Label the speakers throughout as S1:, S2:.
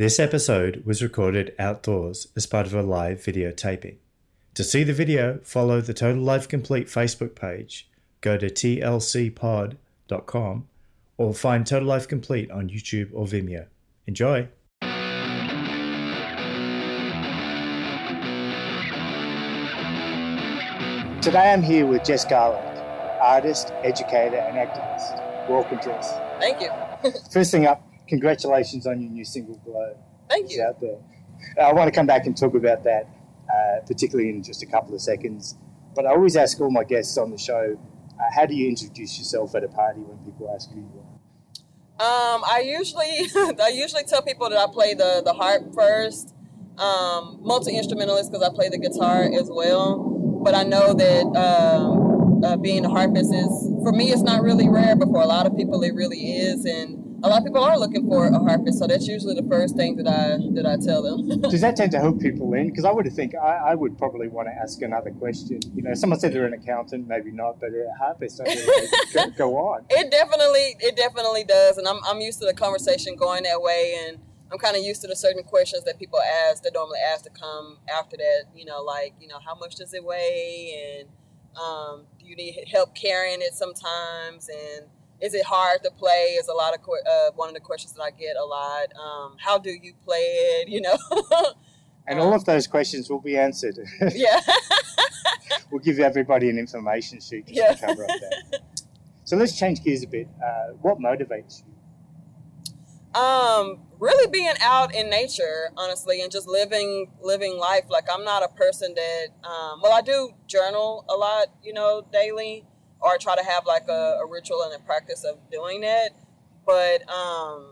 S1: This episode was recorded outdoors as part of a live video taping. To see the video, follow the Total Life Complete Facebook page, go to tlcpod.com, or find Total Life Complete on YouTube or Vimeo. Enjoy!
S2: Today I'm here with Jess Garland, artist, educator, and activist. Welcome, Jess.
S3: Thank you.
S2: First thing up, congratulations on your new single, Glow.
S3: Thank
S2: It's
S3: you.
S2: out there. I want to come back and talk about that, uh, particularly in just a couple of seconds. But I always ask all my guests on the show, uh, how do you introduce yourself at a party when people ask who you are?
S3: Um, I usually I usually tell people that I play the the harp first, um, multi instrumentalist because I play the guitar as well. But I know that um, uh, being a harpist is for me it's not really rare, but for a lot of people it really is, and a lot of people are looking for a harpist. So that's usually the first thing that I that I tell them.
S2: Does that tend to hook people in? Because I would think I, I would probably want to ask another question. You know, someone said they're an accountant, maybe not, but they're a harpist. I mean, go, go on.
S3: It definitely, it definitely does, and I'm, I'm used to the conversation going that way, and I'm kind of used to the certain questions that people ask that normally ask to come after that. You know, like you know, how much does it weigh, and um, do you need help carrying it sometimes, and is it hard to play? Is a lot of uh, one of the questions that I get a lot. Um, how do you play it? You know,
S2: And all of those questions will be answered.
S3: yeah,
S2: we'll give everybody an information sheet just
S3: Yeah.
S2: to cover up that. So let's change gears a bit. Uh, what motivates you?
S3: um really being out in nature honestly and just living living life like i'm not a person that um well i do journal a lot you know daily or try to have like a, a ritual and a practice of doing that but um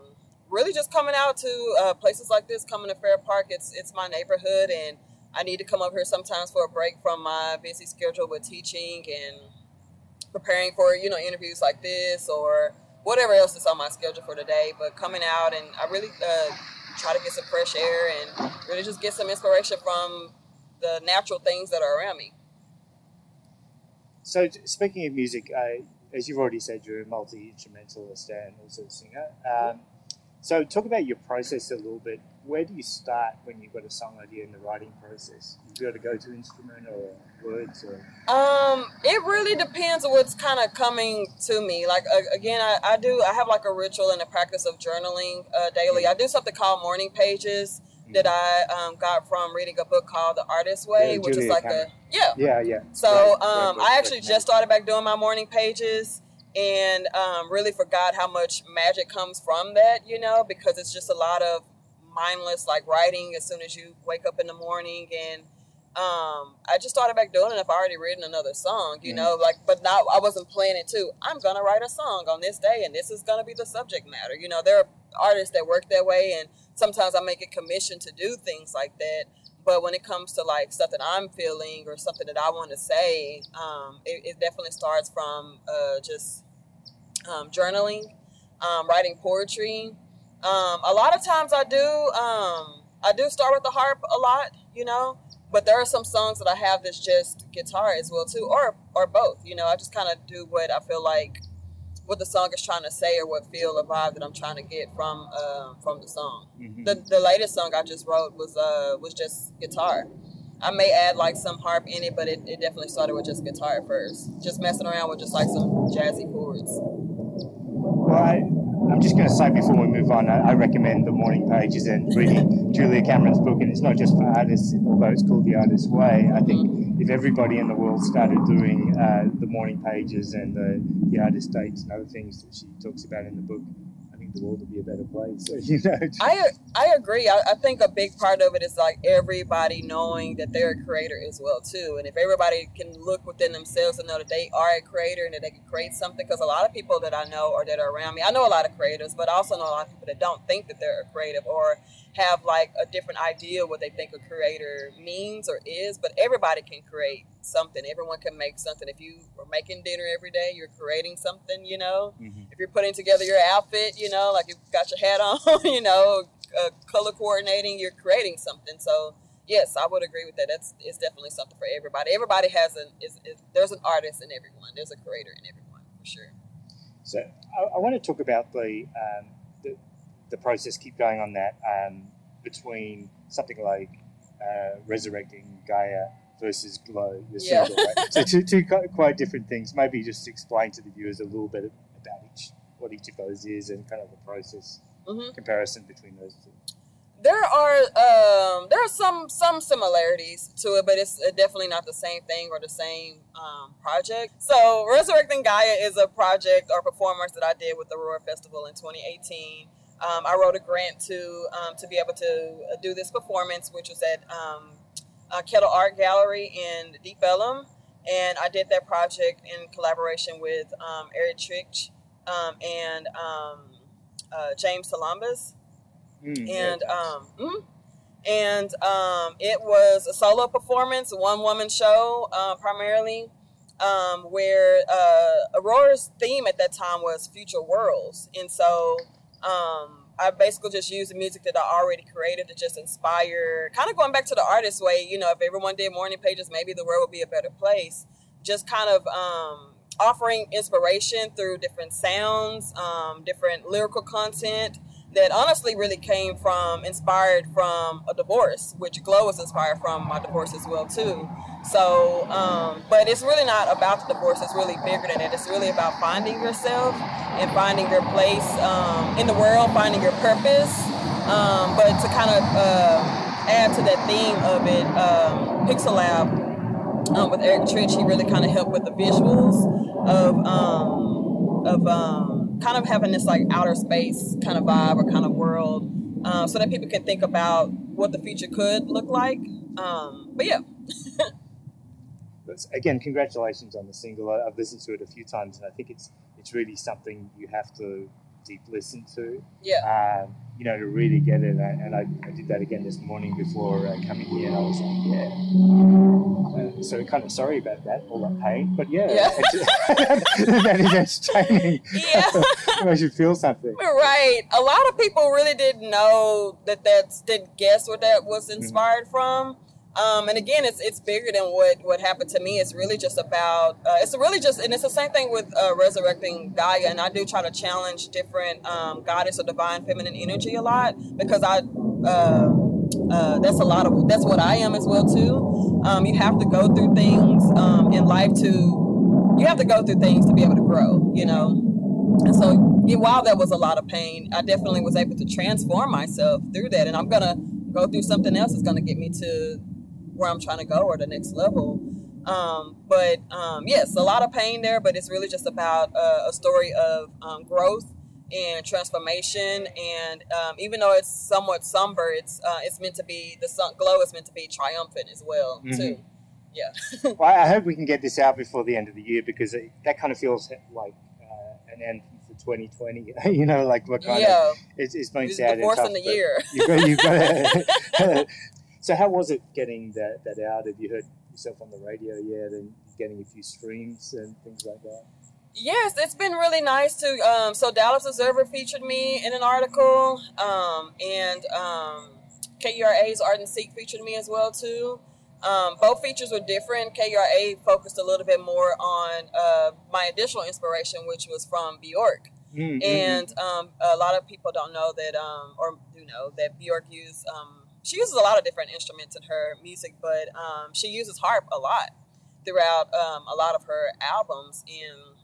S3: really just coming out to uh, places like this coming to fair park it's it's my neighborhood and i need to come up here sometimes for a break from my busy schedule with teaching and preparing for you know interviews like this or whatever else is on my schedule for today. But coming out and I really uh, try to get some fresh air and really just get some inspiration from the natural things that are around me.
S2: So, speaking of music, uh, as you've already said, you're a multi instrumentalist and also a singer. Um, so, talk about your process a little bit. Where do you start when you've got a song idea in the writing process? Do You got to go to instrument or words or
S3: Um, it really depends on what's kind of coming to me. Like uh, again, I, I do I have like a ritual and a practice of journaling uh, daily. I do something called morning pages that I um, got from reading a book called The Artist's Way,
S2: Yeah,
S3: which is like
S2: Cameron.
S3: a yeah
S2: yeah, yeah.
S3: So
S2: Right,
S3: um,
S2: right,
S3: I actually
S2: right.
S3: just started back doing my morning pages and um, really forgot how much magic comes from that, you know, because it's just a lot of mindless like writing as soon as you wake up in the morning and um, I just started back doing it if I already written another song, you
S2: Mm.
S3: know, like but now I wasn't planning to. I'm gonna write a song on this day and this is gonna be the subject matter. You know, there are artists that work that way and sometimes I make a commission to do things like that. But when it comes to like stuff that I'm feeling or something that I want to say, um, it, it definitely starts from uh, just um, journaling, um, writing poetry. Um, a lot of times I do, um, I do start with the harp a lot, you know. But there are some songs that I have that's just guitar as well too, or or both. You know, I just kind of do what I feel like, what the song is trying to say, or what feel or vibe that I'm trying to get from uh, from the song
S2: Mhm.
S3: the, the latest song I just wrote was uh was just guitar. I may add like some harp in it, but it, it definitely started with just guitar at first. Just messing around with just like some jazzy chords.
S2: Well, I, I'm just going to say before we move on, I, I recommend the morning pages and reading Julia Cameron's book. And it's not just for artists, although it's called The Artist's Way. I think if everybody in the world started doing uh, the morning pages and the, the artist dates and other things that she talks about in the book, I the world would be a better place. You know,
S3: I I agree. I, I think a big part of it is like everybody knowing that they're a creator as well too. And if everybody can look within themselves and know that they are a creator and that they can create something, because a lot of people that I know or that are around me, I know a lot of creators, but I also know a lot of people that don't think that they're a creative or have like a different idea what they think a creator means or is. But everybody can create something. Everyone can make something. If you are making dinner every day, you're creating something. You know
S2: Mhm.
S3: if you're putting together your outfit, you know, like you've got your hat on, you know, uh, color coordinating, you're creating something. So yes, I would agree with that. That's it's definitely something for everybody. Everybody has an is, is there's an artist in everyone. There's a creator in everyone for sure.
S2: So I, I want to talk about the, um, the process. Keep going on that. Um, between something like uh, resurrecting Gaia versus Glow,
S3: Yeah.
S2: So two, two quite different things. Maybe just explain to the viewers a little bit about each, what each of those is, and kind of the process
S3: Mhm.
S2: comparison between those two.
S3: There are um, there are some some similarities to it, but it's uh, definitely not the same thing or the same um, project. So, Resurrecting Gaia is a project or performance that I did with the Aurora Festival in 2018. Um, I wrote a grant to um, to be able to uh, do this performance, which was at um, uh, Kettle Art Gallery in Deep Ellum, and I did that project in collaboration with um, Eric Trich um, and um, uh, James Columbus
S2: Mm,
S3: and um, mm, and um, it was a solo performance, one woman show uh, primarily, um, where uh, Aurora's theme at that time was future worlds, and so um, I basically just used the music that I already created to just inspire, kind of going back to the artist way. You know, if everyone did morning pages, maybe the world would be a better place. Just kind of um, offering inspiration through different sounds, um, different lyrical content that honestly really came from inspired from a divorce which glow was inspired from my divorce as well too. So um, but it's really not about the divorce. It's really bigger than it it's really about finding yourself and finding your place um, in the world finding your purpose. Um, but to kind of uh, add to that theme of it um, pixel lab um, with eric trich he really kind of helped with the visuals of um, of kind of having this like outer space kind of vibe or kind of world, uh, so that people can think about what the future could look like. Um, but yeah,
S2: again, congratulations on the single. I've listened to it a few times, and I think it's it's really something you have to deep listen to.
S3: yeah,
S2: um, you know, to really get it. And I, and I, I did that again this morning before uh, coming here, and I was like, yeah. Uh, so kind of sorry about that, all that pain. But yeah,
S3: Yeah.
S2: that is entertaining.
S3: yeah.
S2: it makes you feel something.
S3: Right. A lot of people really didn't know that that's didn't guess what that was inspired from. Um, and again, it's it's bigger than what what happened to me. It's really just about. Uh, it's really just, and it's the same thing with uh, resurrecting Gaia. And I do try to challenge different um, goddess or divine feminine energy a lot because I. Uh, uh, that's a lot of that's what I am as well too. Um, you have to go through things um, in life to you have to go through things to be able to grow. You know, and so, yeah, while that was a lot of pain, I definitely was able to transform myself through that. And I'm to go through something else that's to get me to where I'm trying to go or the next level. Um, but um, yes, a lot of pain there, but it's really just about uh, a story of um, growth and transformation. And um, even though it's somewhat somber, it's uh, it's meant to be the sun glow is meant to be triumphant as well
S2: Mhm.
S3: too.
S2: Well, I hope we can get this out before the end of the year because it, that kind of feels like uh, an end for 2020. you know, like we're kind of it's, it's been
S3: it's
S2: sad and
S3: divorce
S2: tough,
S3: in the year.
S2: You've got, you've got so how was it getting that, that out? Have you heard yourself on the radio yet and getting a few streams and things like that?
S3: Yes, it's been really nice to. Um, so Dallas Observer featured me in an article, um, and um, KERA's Art and Seek featured me as well too. Um, both features were different. KERA focused a little bit more on uh, my additional inspiration, which was from Bjork.
S2: Mm, mm,
S3: And um, a lot of people don't know that, um, or do know that Bjork used. She uses a lot of different instruments in her music, but um, she uses harp a lot throughout um, a lot of her albums. And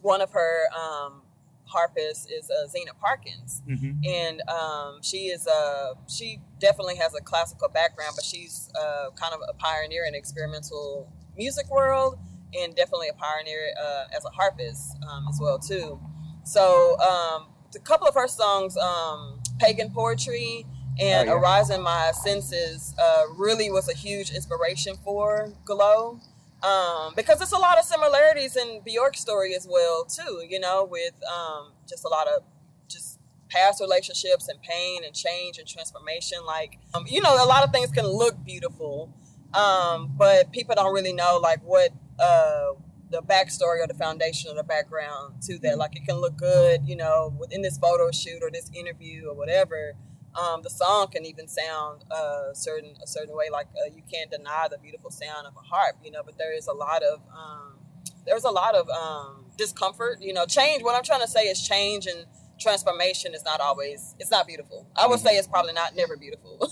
S3: one of her um, harpists is uh, Zeena Parkins,
S2: mhm.
S3: and um, she is a she definitely has a classical background, but she's uh, kind of a pioneer in experimental music world, and definitely a pioneer uh, as a harpist um, as well too. So um, a couple of her songs, um, "Pagan Poetry" and
S2: Oh, yeah.
S3: "Arisen My Senses," uh, really was a huge inspiration for Glow. Um, because it's a lot of similarities in Bjork's story as well too. You know, with um, just a lot of just past relationships and pain and change and transformation. Like, um, you know, a lot of things can look beautiful, um, but people don't really know like what uh, the backstory or the foundation or the background to that. Like, it can look good, you know, within this photo shoot or this interview or whatever. Um, the song can even sound uh, certain a certain way. Like, uh, you can't deny the beautiful sound of a harp, you know. But there is a lot of um, there's a lot of um, discomfort, you know. Change. What I'm trying to say is change and transformation is not always it's not beautiful. I would say it's probably not never beautiful.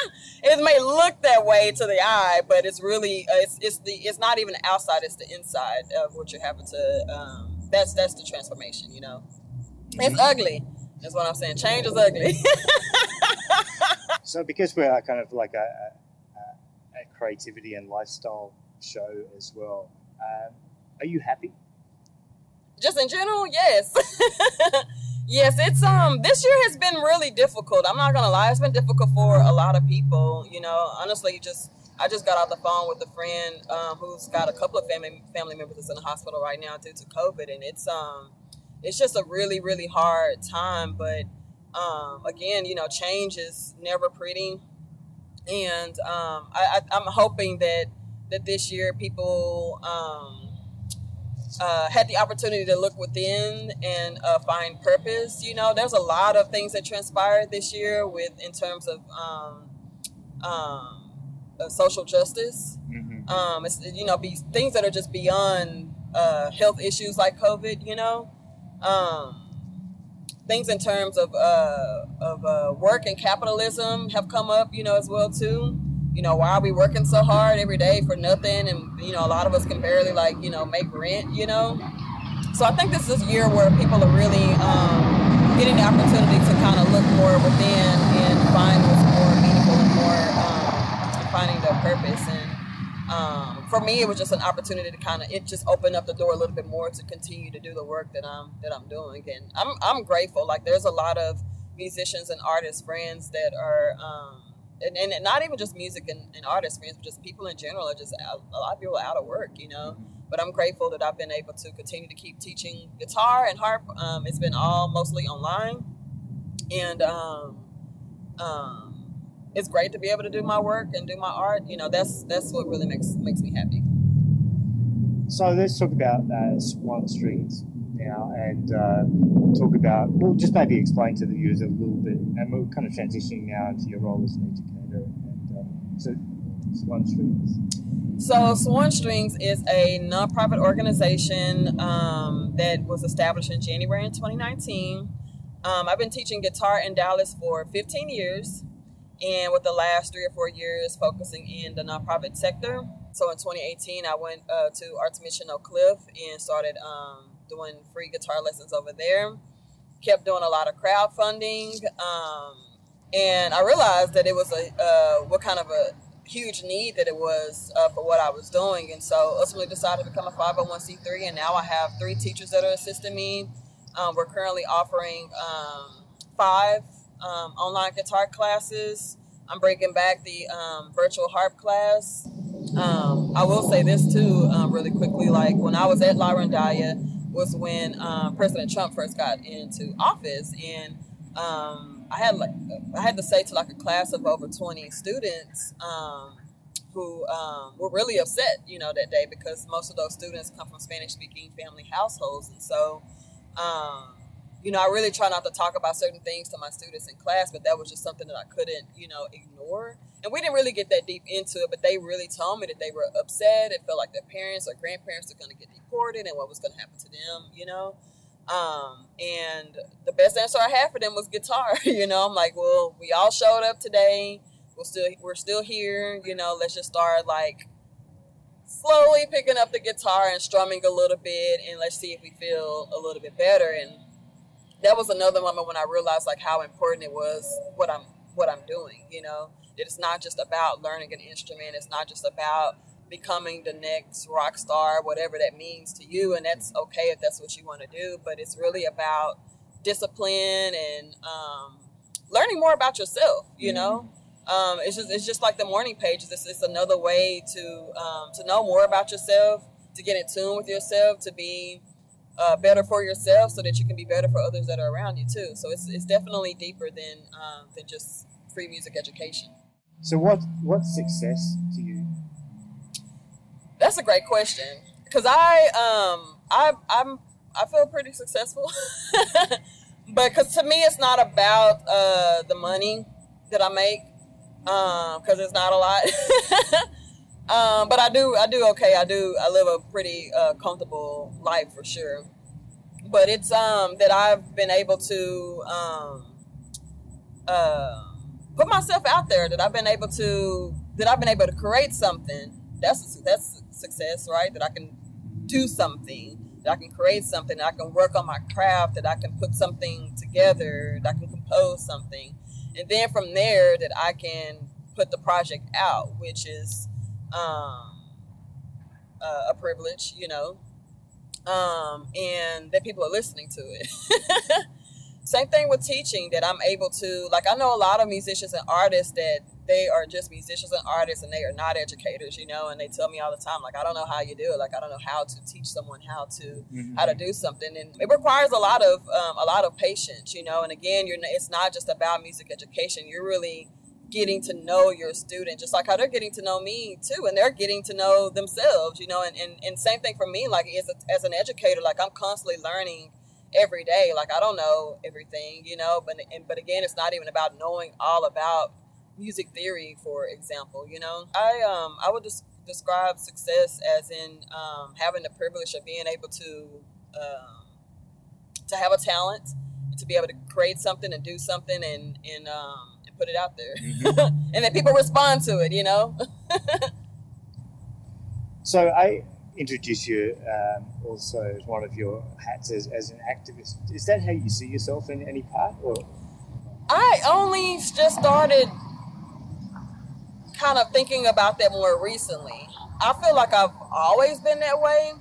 S3: it may look that way to the eye, but it's really uh, it's it's the it's not even outside; it's the inside of what you're having to. Um, that's that's the transformation. You know, it's ugly. That's what I'm saying. Change is ugly.
S2: so because we're kind of like a, a, a creativity and lifestyle show as well, um, are you happy?
S3: Just in general, yes. yes, it's um this year has been really difficult. I'm not gonna lie, it's been difficult for a lot of people. You know, honestly, just I just got off the phone with a friend um, who's got a couple of family family members that's in the hospital right now due to COVID, and it's um it's just a really really hard time. But um, again, you know, change is never pretty, and um, I, I, am hoping that that this year people um, uh, had the opportunity to look within and uh, find purpose. You know, there's a lot of things that transpired this year with in terms of um, um, uh, social justice. Mm-hmm. Um, it's you know be, things that are just beyond uh, health issues like COVID. You know, um, things in terms of uh, of uh, work and capitalism have come up. You know, as well too you know, why are we working so hard every day for nothing? And, you know, a lot of us can barely, like, you know, make rent, you know? So I think this is a year where people are really um, getting the opportunity to kind of look more within and find what's more meaningful and more um, finding their purpose. And um, for me, it was just an opportunity to kind of, it just opened up the door a little bit more to continue to do the work that I'm, that I'm doing. And I'm, I'm grateful. Like, there's a lot of musicians and artists, friends that are, um, and, and not even just music and, and artists friends, but just people in general are just out, a lot of people are out of work, you know. But I'm grateful that I've been able to continue to keep teaching guitar and harp. Um, it's been all mostly online, and um, um, it's great to be able to do my work and do my art. You know, that's that's what really makes makes me happy.
S2: So let's talk about uh, Swan Strings now and uh, talk about, well, just maybe explain to the viewers a little bit, and we're kind of transitioning now into your role as an educator. And uh, so, Swan Strings.
S3: So, Swan Strings is a nonprofit organization um, that was established in January in 2019. Um, I've been teaching guitar in Dallas for 15 years, and with the last three or four years focusing in the nonprofit sector. So in 2018, I went uh, to Arts Mission Oak Cliff and started um, doing free guitar lessons over there. Kept doing a lot of crowdfunding, um, and I realized that it was a uh, what kind of a huge need that it was uh, for what I was doing, and so ultimately decided to become a 501c3. And now I have three teachers that are assisting me. Um, we're currently offering um, five um, online guitar classes. I'm bringing back the um, virtual harp class. Um, I will say this too, um, really quickly. Like when I was at Larandalia, was when um, President Trump first got into office, and um, I had like I had to say to like a class of over twenty students who were really upset, you know, that day because most of those students come from Spanish-speaking family households, and so. Um, you know, I really try not to talk about certain things to my students in class, but that was just something that I couldn't, you know, ignore and we didn't really get that deep into it, but they really told me that they were upset. It felt like their parents or grandparents were going to get deported and what was going to happen to them, you know. Um, and the best answer I had for them was guitar. you know, I'm like, well, we all showed up today. We're still we're still here. You know, let's just start like slowly picking up the guitar and strumming a little bit, and let's see if we feel a little bit better. And that was another moment when I realized like how important it was what I'm what I'm doing. You know it's not just about learning an instrument. It's not just about becoming the next rock star, whatever that means to you. And that's okay if that's what you want to do. But it's really about discipline and um, learning more about yourself. You know, um, it's just it's just like the morning pages. It's, it's another way to um, to know more about yourself, to get in tune with yourself, to be uh, better for yourself, so that you can be better for others that are around you too. So it's, it's definitely deeper than um, than just free music education.
S2: So what what's success to you?
S3: That's a great question because I um I I'm I feel pretty successful, but because to me it's not about uh, the money that I make because um, it's not a lot. um, but I do I do okay. I do I live a pretty uh, comfortable life for sure. but it's um that I've been able to um uh put myself out there that I've been able to that I've been able to create something that's a, that's success right that I can do something that I can create something that I can work on my craft that I can put something together that I can compose something and then from there that I can put the project out which is um uh, a privilege you know um, and that people are listening to it. Same thing with teaching that I'm able to like I know a lot of musicians and artists that they are just musicians and artists and they are not educators, you know, and they tell me all the time like I don't know how you do it, like I don't know how to teach someone how to mm-hmm. how to do something and it requires a lot of um, a lot of patience, you know, and again, you're it's not just about music education. You're really getting to know your student just like how they're getting to know me too and they're getting to know themselves you know and, and, and same thing for me like as, a, as an educator like i'm constantly learning every day like i don't know everything you know but and, but again it's not even about knowing all about music theory for example you know. I um i would just describe success as in um, having the privilege of being able to um, to have a talent to be able to create something and do something and and um, put it out there, mm-hmm. and then people respond to it. You know.
S2: so I introduce you um, also as one of your hats as, as an activist. Is that how you see yourself in any part, or?
S3: I only just started kind of thinking about that more recently. I feel like I've always been that way,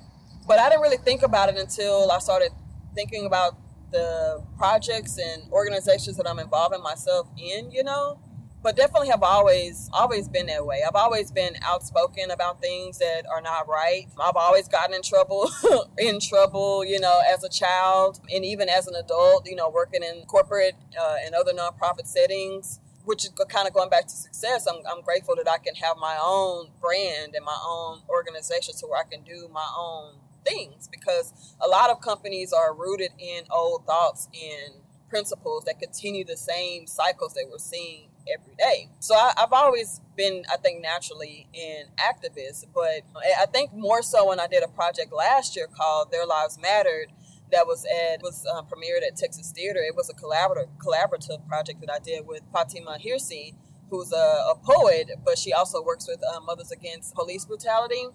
S3: but I didn't really think about it until I started thinking about the projects and organizations that I'm involving myself in, you know. But definitely have always always been that way. I've always been outspoken about things that are not right. I've always gotten in trouble in trouble, you know, as a child and even as an adult, you know, working in corporate uh, and other nonprofit settings which is kind of going back to success. I'm, I'm grateful that I can have my own brand and my own organization so where I can do my own things because a lot of companies are rooted in old thoughts and principles that continue the same cycles that we're seeing every day. So I, have always been, I think, naturally an activist, but I think more so when I did a project last year called Their Lives Mattered that was at was uh, premiered at Texas Theater. It was a collaborative collaborative project that I did with Fatima Hirsi, who's a, a poet, but she also works with uh, Mothers Against Police Brutality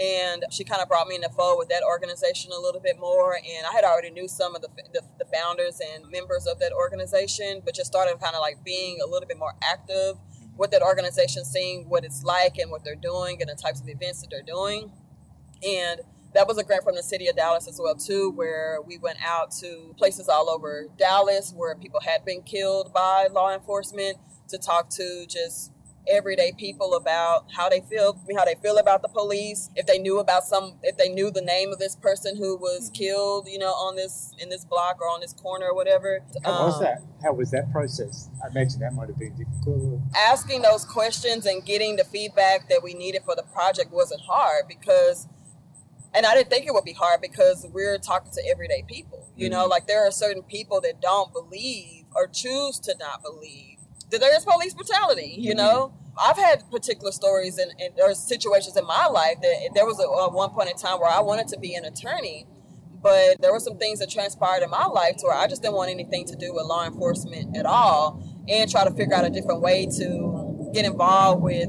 S3: and she kind of brought me in the fold with that organization a little bit more and i had already knew some of the, the, the, founders and members of that organization but just started kind of like being a little bit more active with that organization seeing what it's like and what they're doing and the types of events that they're doing. And that was a grant from the city of dallas as well too where we went out to places all over dallas where people had been killed by law enforcement to talk to just everyday people about how they feel how they feel about the police if they knew about some if they knew the name of this person who was mm-hmm. killed you know on this in this block or on this corner or whatever
S2: how um, was that how was that process i imagine that might have been difficult
S3: asking those questions and getting the feedback that we needed for the project wasn't hard because and I didn't think it would be hard because we're talking to everyday people. You mm-hmm. know, like there are certain people that don't believe or choose to not believe there is police brutality. You mm-hmm. know, I've had particular stories and, and or situations in my life that there was a, a one point in time where I wanted to be an attorney, but there were some things that transpired in my life to where I just didn't want anything to do with law enforcement at all, and try to figure out a different way to get involved with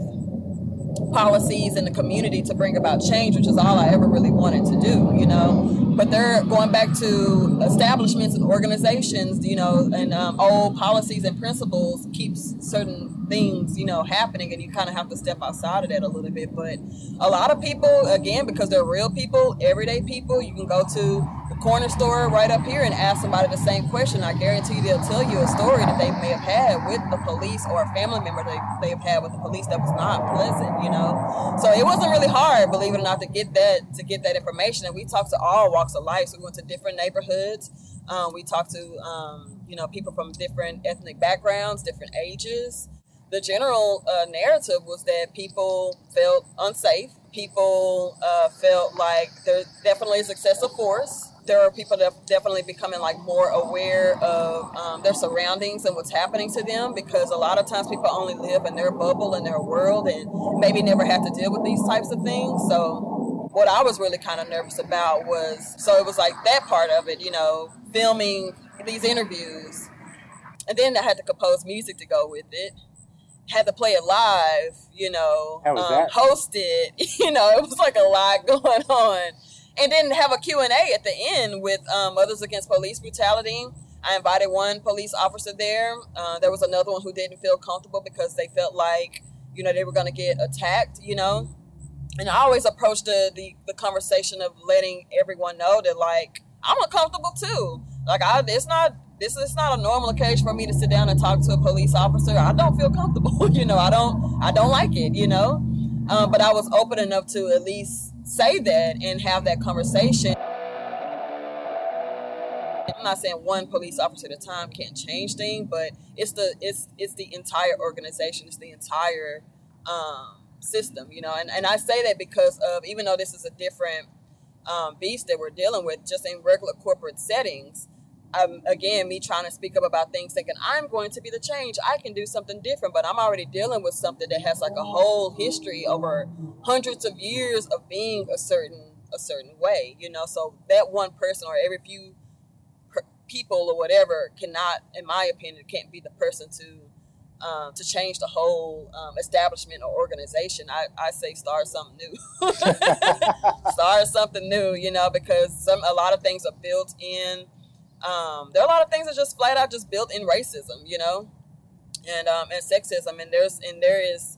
S3: policies in the community to bring about change, which is all I ever really wanted to do, you know. But they're going back to establishments and organizations, you know, and um, old policies and principles keeps certain things, you know, happening, and you kind of have to step outside of that a little bit. But a lot of people, again, because they're real people, everyday people, you can go to the corner store right up here and ask somebody the same question. I guarantee they'll tell you a story that they may have had with the police or a family member they, they've had with the police that was not pleasant, you know. So it wasn't really hard, believe it or not, to get that to get that information. And we talked to all walks of life. So we went to different neighborhoods. Um, we talked to um, you know people from different ethnic backgrounds, different ages. The general uh, narrative was that people felt unsafe. People uh, felt like there definitely is excessive force there are people that are definitely becoming like more aware of um, their surroundings and what's happening to them because a lot of times people only live in their bubble in their world and maybe never have to deal with these types of things so what I was really kind of nervous about was so it was like that part of it, you know, filming these interviews, and then I had to compose music to go with it. Had to play it live, you know, um,
S2: that?
S3: host it, you know, it was like a lot going on, and then have a Q and A at the end with um, Mothers Against Police Brutality. I invited one police officer there. Uh, there was another one who didn't feel comfortable because they felt like, you know, they were going to get attacked, you know. And I always approach the, the the conversation of letting everyone know that like I'm uncomfortable too. Like I, it's not this is not a normal occasion for me to sit down and talk to a police officer. I don't feel comfortable, you know. I don't I don't like it, you know. Um, but I was open enough to at least say that and have that conversation. I'm not saying one police officer at a time can't change things, but it's the it's it's the entire organization, it's the entire um, system, you know. And and I say that because of even though this is a different um, beast that we're dealing with, just in regular corporate settings. Um, again, me trying to speak up about things, thinking I'm going to be the change. I can do something different, but I'm already dealing with something that has like a whole history over hundreds of years of being a certain a certain way, you know. So that one person or every few per- people or whatever cannot, in my opinion, can't be the person to um, to change the whole um, establishment or organization. I, I say start something new. start something new, you know, because some a lot of things are built in. Um, there are a lot of things that just flat out just built in racism, you know, and um, and sexism, and there's and there is,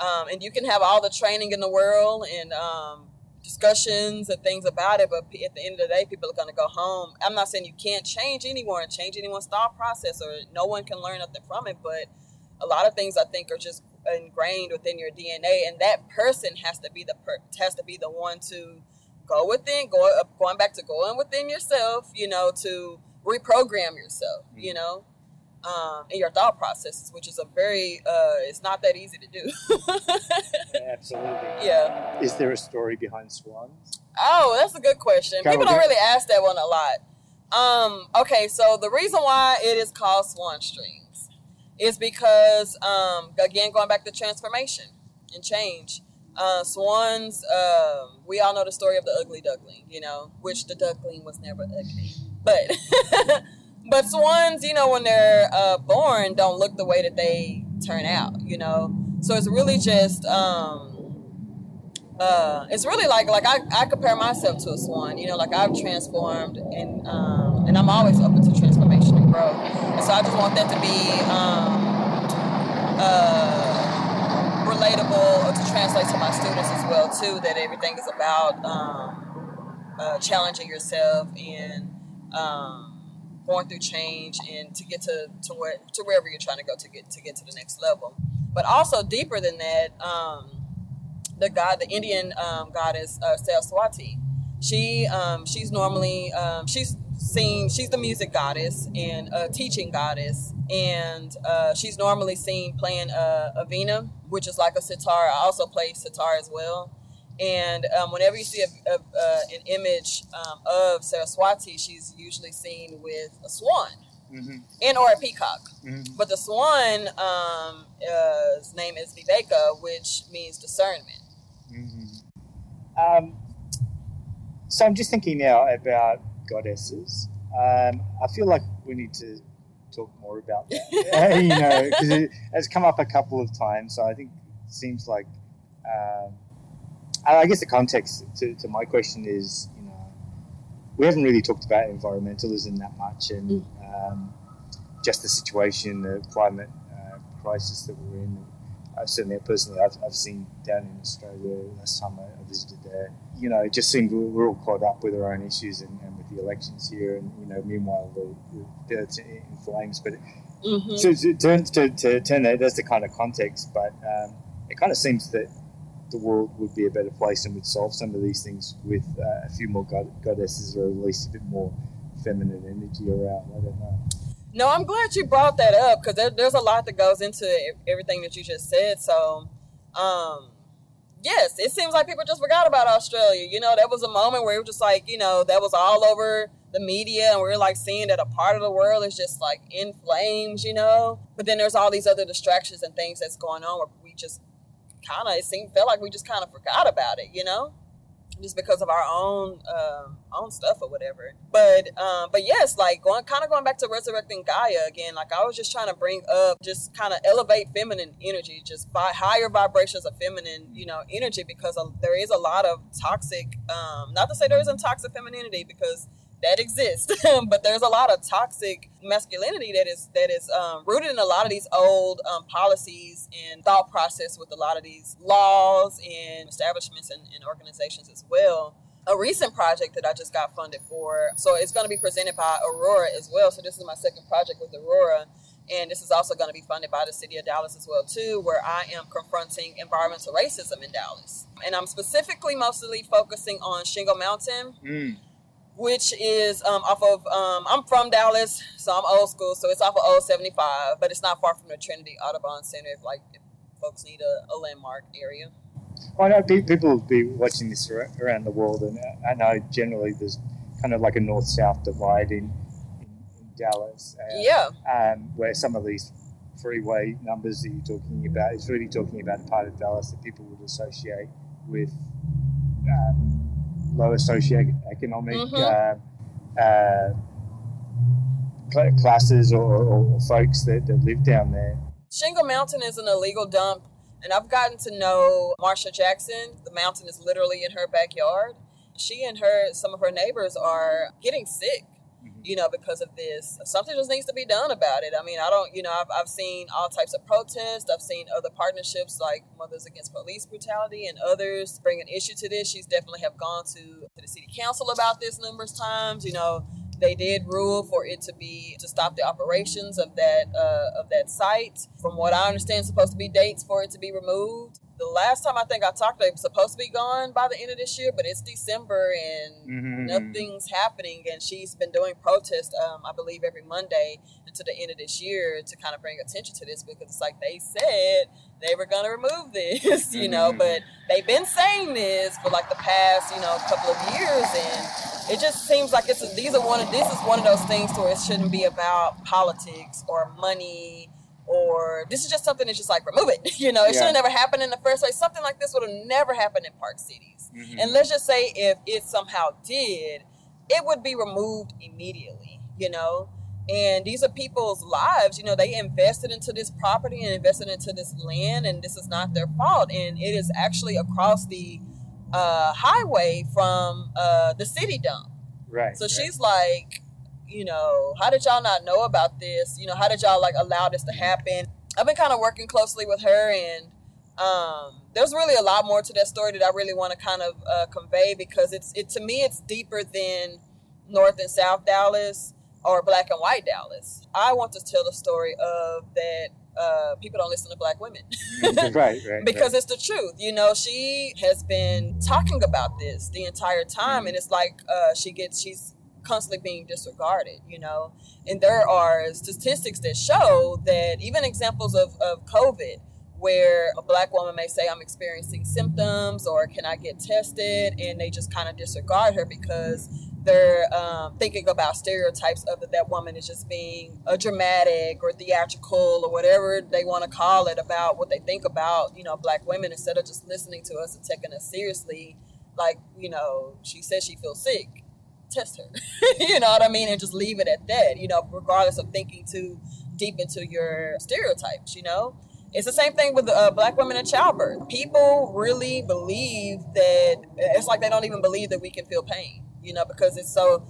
S3: um, and you can have all the training in the world and um, discussions and things about it, but at the end of the day, people are going to go home. I'm not saying you can't change anyone, change anyone's thought process, or no one can learn nothing from it, but a lot of things I think are just ingrained within your DNA, and that person has to be the per- has to be the one to go within, go uh, going back to going within yourself, you know, to reprogram yourself, you know, um, in your thought processes, which is a very uh, it's not that easy to do.
S2: Absolutely.
S3: yeah.
S2: Is there a story behind swans?
S3: Oh, that's a good question.
S2: Carol,
S3: People don't really ask that one a lot. Um, okay, so the reason why it is called Swan Strings is because, um, again, going back to transformation and change. Uh, swans, um, we all know the story of the ugly duckling, you know, which the duckling was never ugly. But, but swans, you know, when they're uh, born, don't look the way that they turn out, you know. So it's really just, um, uh, it's really like like I, I compare myself to a swan. You know, like I've transformed and um, and I'm always open to transformation and. So I just want that to be um, uh, relatable or to translate to my students as well too. That everything is about um, uh, challenging yourself and um, going through change and to get to to where to wherever you're trying to go to get to get to the next level. But also deeper than that. Um, the god, the Indian um, goddess uh, Saraswati. She um, she's normally she's seen she's the music goddess and a teaching goddess, and uh, she's normally seen playing uh, a veena, which is like a sitar. I also play sitar as well. And um, whenever you see a, a, uh, an image um, of Saraswati, she's usually seen with a swan
S2: Mm-hmm.
S3: and or a peacock.
S2: Mm-hmm.
S3: But the swan, um, uh, his name is Viveka, which means discernment.
S2: Mm-hmm. Um, so I'm just thinking now about goddesses. Um, I feel like we need to talk more about that. you know, because it has come up a couple of times. So I think it seems like, um, I guess the context to, to my question is, you know, we haven't really talked about environmentalism that much, and um, just the situation, the climate uh, crisis that we're in. Uh, certainly, personally, I've, I've seen down in Australia last time I, I visited there. You know, it just seemed we're, all caught up with our own issues and, and the elections here, and you know, meanwhile the, the dirt's in flames. But
S3: Mm-hmm.
S2: so to turn to, to turn that, that's the kind of context. But um, it kind of seems that the world would be a better place and would solve some of these things with uh, a few more god- goddesses, or at least a bit more feminine energy around. I don't know.
S3: No, I'm glad you brought that up because there, there's a lot that goes into everything that you just said. So, um, yes, it seems like people just forgot about Australia. You know, there was a moment where it was just like, you know, that was all over the media, and we are like seeing that a part of the world is just like in flames, you know. But then there's all these other distractions and things that's going on where we just kind of it seemed felt like we just kind of forgot about it, you know. Just because of our own um, own stuff or whatever. But um, but yes, like going kind of going back to resurrecting Gaia again. Like I was just trying to bring up, just kind of elevate feminine energy, just by higher vibrations of feminine, you know, energy because of, there is a lot of toxic. Um, not to say there isn't toxic femininity because that exists, but there's a lot of toxic masculinity that is that is um, rooted in a lot of these old um, policies and thought process with a lot of these laws and establishments and, and organizations as well a recent project that I just got funded for. So it's going to be presented by Aurora as well. So this is my second project with Aurora. And this is also going to be funded by the city of Dallas as well too, where I am confronting environmental racism in Dallas. And I'm specifically mostly focusing on Shingle Mountain.
S2: Mm
S3: which is um, off of um, I'm from Dallas, so I'm old school, so it's off of Old 75, but it's not far from the Trinity Audubon Center if like if folks need a, a landmark area.
S2: I know people will be watching this around the world, and I know generally there's kind of like a north-south divide in, in, in Dallas.
S3: Uh, yeah.
S2: Um, where some of these freeway numbers that you're talking about is really talking about a part of Dallas that people would associate with um, lower socioeconomic mm-hmm. uh, uh, classes or, or, folks that, that live down there.
S3: Shingle Mountain is an illegal dump, and I've gotten to know Marsha Jackson. The mountain is literally in her backyard. She and her, some of her neighbors, are getting sick you know, because of this. Something just needs to be done about it. I mean, I don't, you know, I've, I've seen all types of protests. I've seen other partnerships like Mothers Against Police Brutality and others bring an issue to this. She's definitely have gone to, to the city council about this numerous times. You know, they did rule for it to be to stop the operations of that uh, of that site. From what I understand, supposed to be dates for it to be removed the last time I think I talked to him, supposed to be gone by the end of this year, but it's December and mm-hmm. nothing's happening. And she's been doing protests, um, I believe, every Monday until the end of this year to kind of bring attention to this because it's like they said they were going to remove this, you know, mm-hmm. but they've been saying this for like the past, you know, couple of years. And it just seems like it's a, these are one of, this is one of those things where it shouldn't be about politics or money or this is just something that's just like remove it. You know, it yeah. should have never happened in the first place. Something like this would have never happened in park cities. Mm-hmm. And let's just say if it somehow did, it would be removed immediately. You know, and these are people's lives. You know, they invested into this property and invested into this land, and this is not their fault. And it is actually across the uh, highway from uh, the city dump.
S2: Right.
S3: So
S2: right.
S3: she's like, you know, how did y'all not know about this? You know, how did y'all like allow this to happen? I've been kind of working closely with her, and um, there's really a lot more to that story that I really want to kind of uh, convey because it's it to me it's deeper than North and South Dallas or Black and White Dallas. I want to tell the story of that uh, people don't listen to black women.
S2: right, right.
S3: Because
S2: right.
S3: it's the truth. You know, she has been talking about this the entire time, mm-hmm. and it's like uh, she gets she's constantly being disregarded, you know. And there are statistics that show that even examples of, of COVID, where a black woman may say, I'm experiencing symptoms or can I get tested? And they just kind of disregard her because they're um, thinking about stereotypes of that that woman is just being a dramatic or theatrical or whatever they want to call it about what they think about, you know, black women instead of just listening to us and taking us seriously. Like, you know, she says she feels sick test her. you know what I mean? And just leave it at that, you know, regardless of thinking too deep into your stereotypes, you know? It's the same thing with uh, black women in childbirth. People really believe that it's like they don't even believe that we can feel pain, you know, because it's so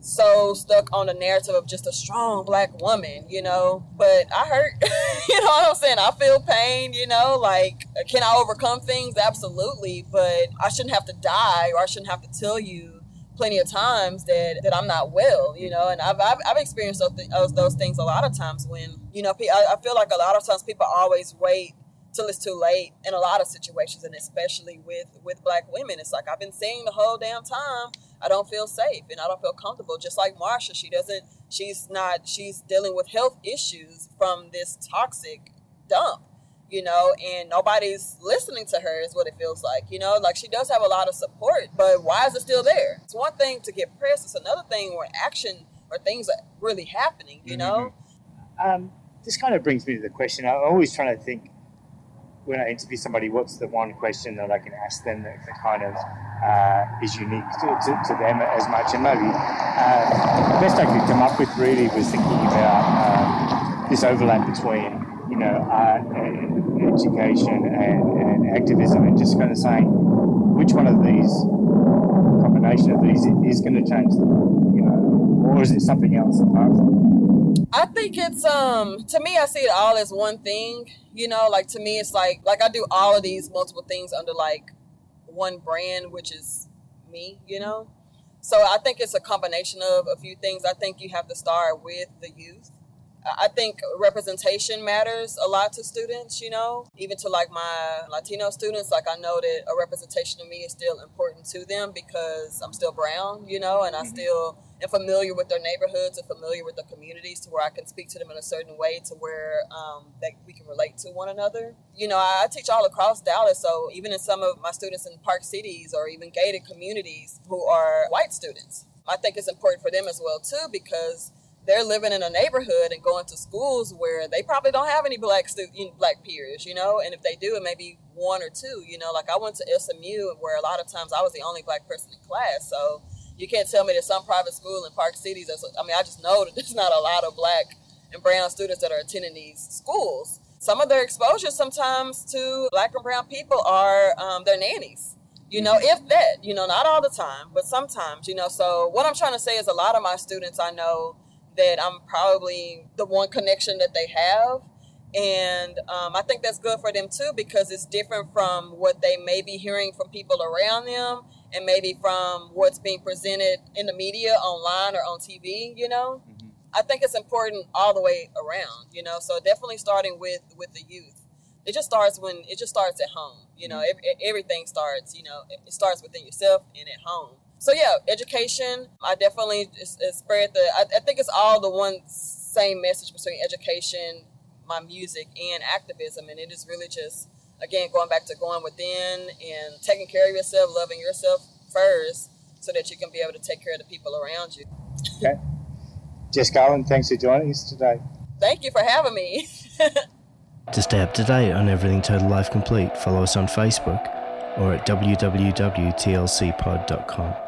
S3: so stuck on the narrative of just a strong black woman, you know. But I hurt, you know what I'm saying? I feel pain, you know. Like, can I overcome things? Absolutely. But I shouldn't have to die, or I shouldn't have to tell you plenty of times that, that I'm not well, you know, and I've, I've, I've experienced those, th- those things a lot of times when, you know, I, I feel like a lot of times people always wait till it's too late in a lot of situations and especially with with black women. It's like i've been saying the whole damn time i don't feel safe and i don't feel comfortable. Just like marsha she doesn't she's not she's dealing with health issues from this toxic dump you know, and nobody's listening to her is what it feels like, you know, like she does have a lot of support, but why is it still there? It's one thing to get press, it's another thing where action or things are really happening, you know?
S2: Mm-hmm. Um, this kind of brings me to the question. I'm always trying to think when I interview somebody, what's the one question that I can ask them that, that kind of uh, is unique to, to, to, them as much? And maybe uh, the best I could come up with really was thinking about uh, this overlap between you know art and education and, and activism, and just kind of saying which one of these combination of these is going to change them, you know, or is it something else apart from?
S3: I think it's um to me I see it all as one thing. You know, like to me it's like like I do all of these multiple things under like one brand, which is me, you know. So I think it's a combination of a few things. I think you have to start with the youth. I think representation matters a lot to students, you know, even to like my Latino students. Like, I know that a representation of me is still important to them because I'm still brown, you know, and I mm-hmm. still am familiar with their neighborhoods and familiar with the communities to where I can speak to them in a certain way to where um, that we can relate to one another. You know, I, I teach all across Dallas, so even in some of my students in Park Cities or even gated communities who are white students, I think it's important for them as well too because they're living in a neighborhood and going to schools where they probably don't have any black student, black peers, you know, and if they do, it may be one or two, you know. Like I went to SMU where a lot of times I was the only black person in class, so you can't tell me that some private school in Park Cities. I mean, I just know that there's not a lot of black and brown students that are attending these schools. Some of their exposure sometimes to black and brown people are um, their nannies you know, if that, you know, not all the time, but sometimes, you know. So, what I'm trying to say is a lot of my students I know that I'm probably the one connection that they have. And um, I think that's good for them too because it's different from what they may be hearing from people around them and maybe from what's being presented in the media, online, or on TV, you know. Mm-hmm. I think it's important all the way around, you know. So definitely starting with with the youth. It just starts when it just starts at home, you know. Mm-hmm. everything starts, you know, it starts within yourself and at home so yeah, education. I definitely spread the. I, I, think it's all the one same message between education, my music, and activism, and it is really just again going back to going within and taking care of yourself, loving yourself first, so that you can be able to take care of the people around you.
S2: Okay, Jess Garland, thanks for joining us today.
S3: Thank you for having me.
S1: to stay up to date on everything Total Life Complete, follow us on Facebook or at www.tlcpod.com.